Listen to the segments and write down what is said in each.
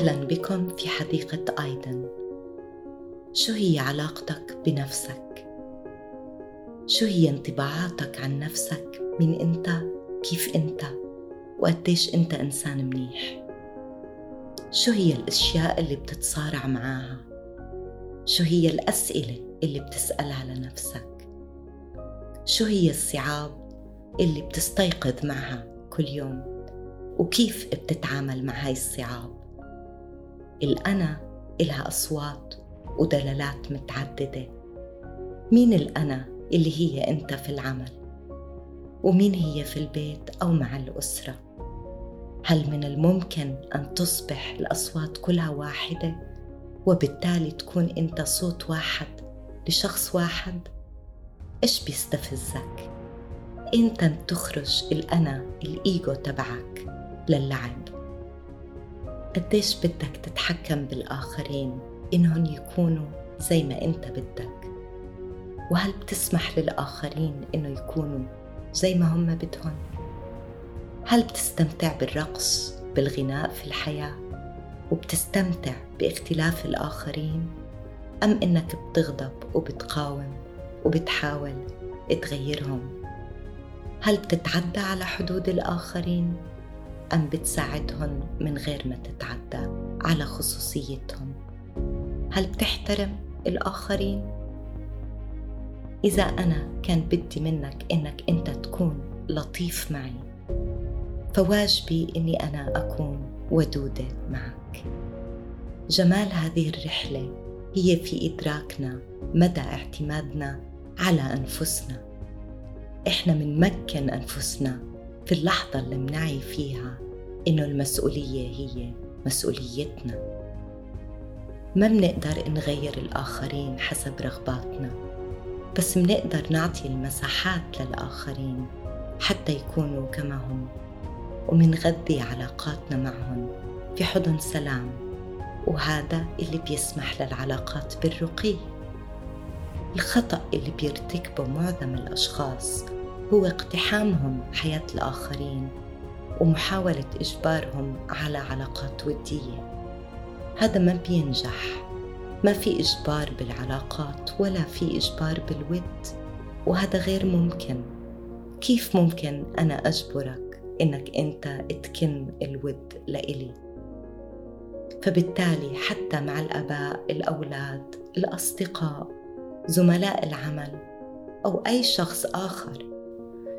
أهلا بكم في حديقة آيدن شو هي علاقتك بنفسك؟ شو هي انطباعاتك عن نفسك من أنت كيف أنت وقديش أنت إنسان منيح؟ شو هي الأشياء اللي بتتصارع معاها؟ شو هي الأسئلة اللي بتسألها لنفسك؟ شو هي الصعاب اللي بتستيقظ معها كل يوم؟ وكيف بتتعامل مع هاي الصعاب؟ الأنا إلها أصوات ودلالات متعددة مين الأنا اللي هي أنت في العمل؟ ومين هي في البيت أو مع الأسرة؟ هل من الممكن أن تصبح الأصوات كلها واحدة وبالتالي تكون أنت صوت واحد لشخص واحد؟ إيش بيستفزك؟ أنت تخرج الأنا الإيجو تبعك للعب قديش بدك تتحكم بالآخرين إنهم يكونوا زي ما أنت بدك؟ وهل بتسمح للآخرين إنه يكونوا زي ما هم بدهم؟ هل بتستمتع بالرقص بالغناء في الحياة؟ وبتستمتع باختلاف الآخرين؟ أم إنك بتغضب وبتقاوم وبتحاول تغيرهم؟ هل بتتعدى على حدود الآخرين؟ أم بتساعدهم من غير ما تتعدى على خصوصيتهم؟ هل بتحترم الآخرين؟ إذا أنا كان بدي منك إنك أنت تكون لطيف معي فواجبي إني أنا أكون ودودة معك. جمال هذه الرحلة هي في إدراكنا مدى اعتمادنا على أنفسنا. إحنا منمكن أنفسنا في اللحظة اللي منعي فيها إنه المسؤولية هي مسؤوليتنا. ما بنقدر نغير الآخرين حسب رغباتنا بس منقدر نعطي المساحات للآخرين حتى يكونوا كما هم ومنغذي علاقاتنا معهم في حضن سلام وهذا اللي بيسمح للعلاقات بالرقي. الخطأ اللي بيرتكبه معظم الأشخاص هو اقتحامهم حياة الآخرين ومحاولة إجبارهم على علاقات ودية. هذا ما بينجح. ما في إجبار بالعلاقات ولا في إجبار بالود وهذا غير ممكن. كيف ممكن أنا أجبرك إنك أنت تكن الود لإلي؟ فبالتالي حتى مع الآباء الأولاد الأصدقاء زملاء العمل أو أي شخص آخر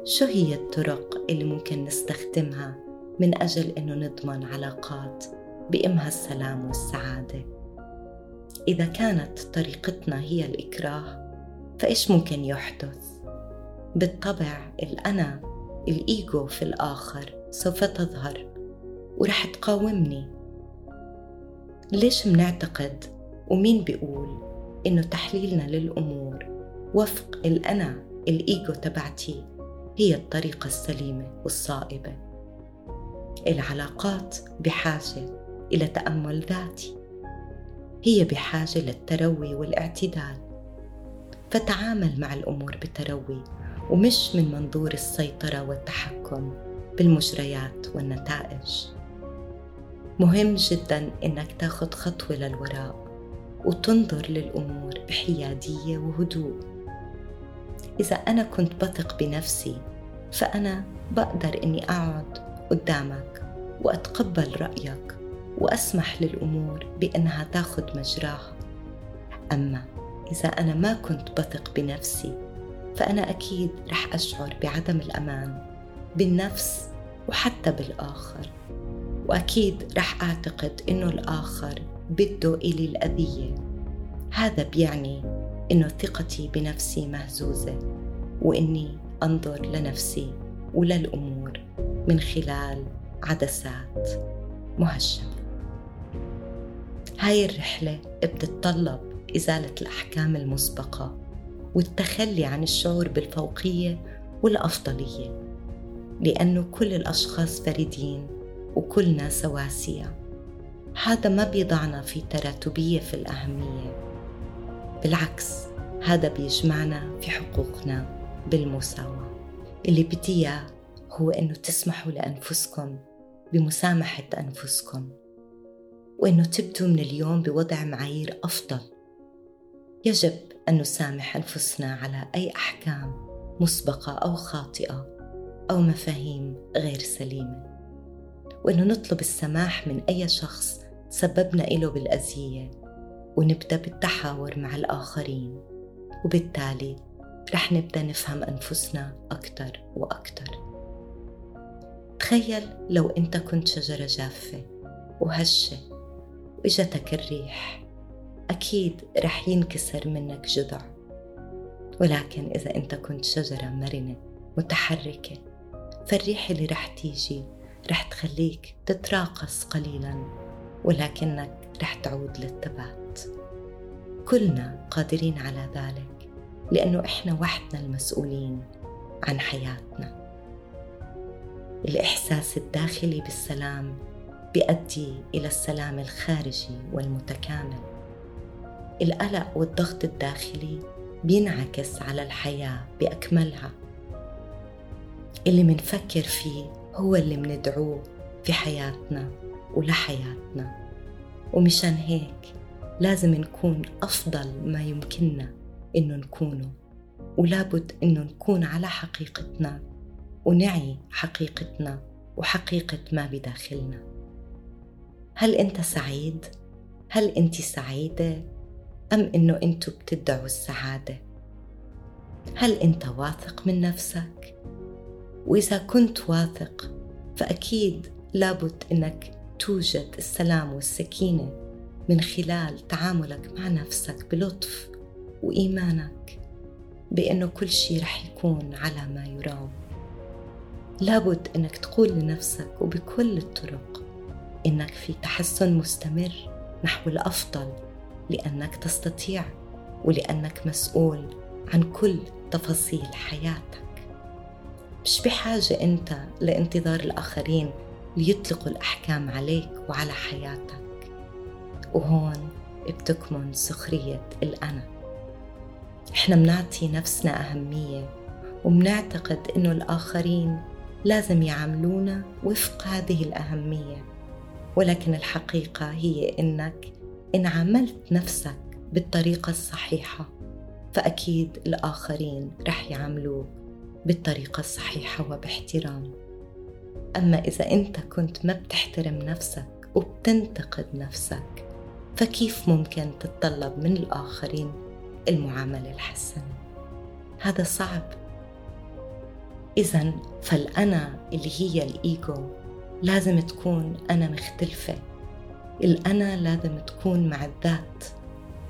شو هي الطرق اللي ممكن نستخدمها من أجل إنه نضمن علاقات بإمها السلام والسعادة إذا كانت طريقتنا هي الإكراه فإيش ممكن يحدث؟ بالطبع الأنا الإيجو في الآخر سوف تظهر ورح تقاومني ليش منعتقد ومين بيقول إنه تحليلنا للأمور وفق الأنا الإيجو تبعتي هي الطريقة السليمة والصائبة. العلاقات بحاجة إلى تأمل ذاتي. هي بحاجة للتروي والاعتدال. فتعامل مع الأمور بتروي ومش من منظور السيطرة والتحكم بالمجريات والنتائج. مهم جدا إنك تاخذ خطوة للوراء وتنظر للأمور بحيادية وهدوء. إذا أنا كنت بثق بنفسي فأنا بقدر إني أقعد قدامك وأتقبل رأيك وأسمح للأمور بأنها تاخد مجراها. أما إذا أنا ما كنت بثق بنفسي فأنا أكيد رح أشعر بعدم الأمان بالنفس وحتى بالآخر. وأكيد رح أعتقد إنه الآخر بده إلي الأذية. هذا بيعني إنه ثقتي بنفسي مهزوزة وإني أنظر لنفسي وللأمور من خلال عدسات مهشمة هاي الرحلة بتتطلب إزالة الأحكام المسبقة والتخلي عن الشعور بالفوقية والأفضلية لأنه كل الأشخاص فريدين وكلنا سواسية. هذا ما بيضعنا في تراتبية في الأهمية. بالعكس هذا بيجمعنا في حقوقنا بالمساواة. اللي بدي هو إنه تسمحوا لأنفسكم بمسامحة أنفسكم وأنه تبدوا من اليوم بوضع معايير أفضل. يجب أن نسامح أنفسنا على أي أحكام مسبقة أو خاطئة أو مفاهيم غير سليمة. وأنه نطلب السماح من أي شخص سببنا إله بالأذية ونبدأ بالتحاور مع الآخرين وبالتالي رح نبدأ نفهم أنفسنا أكتر وأكتر. تخيل لو أنت كنت شجرة جافة وهشة وإجتك الريح أكيد رح ينكسر منك جذع. ولكن إذا أنت كنت شجرة مرنة متحركة فالريح اللي رح تيجي رح تخليك تتراقص قليلا ولكنك رح تعود للثبات كلنا قادرين على ذلك لأنه إحنا وحدنا المسؤولين عن حياتنا. الإحساس الداخلي بالسلام بيؤدي إلى السلام الخارجي والمتكامل. القلق والضغط الداخلي بينعكس على الحياة بأكملها. اللي منفكر فيه هو اللي مندعوه في حياتنا ولحياتنا. ومشان هيك لازم نكون أفضل ما يمكننا إنه نكونه ولابد إنه نكون على حقيقتنا ونعي حقيقتنا وحقيقة ما بداخلنا هل أنت سعيد؟ هل أنت سعيدة؟ أم إنه أنتوا بتدعوا السعادة؟ هل أنت واثق من نفسك؟ وإذا كنت واثق فأكيد لابد إنك توجد السلام والسكينة من خلال تعاملك مع نفسك بلطف وإيمانك بأنه كل شيء رح يكون على ما يرام. لابد أنك تقول لنفسك وبكل الطرق إنك في تحسن مستمر نحو الأفضل لأنك تستطيع ولأنك مسؤول عن كل تفاصيل حياتك. مش بحاجة أنت لانتظار الآخرين ليطلقوا الأحكام عليك وعلى حياتك. وهون بتكمن سخرية الأنا. إحنا منعطي نفسنا أهمية ومنعتقد إنه الآخرين لازم يعاملونا وفق هذه الأهمية. ولكن الحقيقة هي إنك إن عاملت نفسك بالطريقة الصحيحة فأكيد الآخرين رح يعاملوك بالطريقة الصحيحة وباحترام. أما إذا أنت كنت ما بتحترم نفسك وبتنتقد نفسك فكيف ممكن تتطلب من الآخرين المعاملة الحسنة؟ هذا صعب إذا فالأنا اللي هي الإيجو لازم تكون أنا مختلفة الأنا لازم تكون مع الذات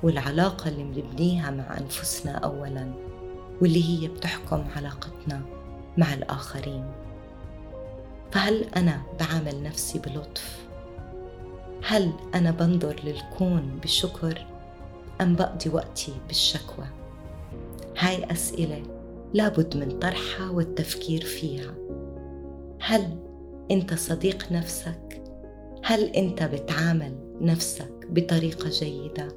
والعلاقة اللي بنبنيها مع أنفسنا أولا واللي هي بتحكم علاقتنا مع الآخرين فهل أنا بعامل نفسي بلطف؟ هل أنا بنظر للكون بشكر أم بقضي وقتي بالشكوى؟ هاي أسئلة لابد من طرحها والتفكير فيها هل أنت صديق نفسك؟ هل أنت بتعامل نفسك بطريقة جيدة؟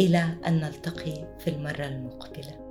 إلى أن نلتقي في المرة المقبلة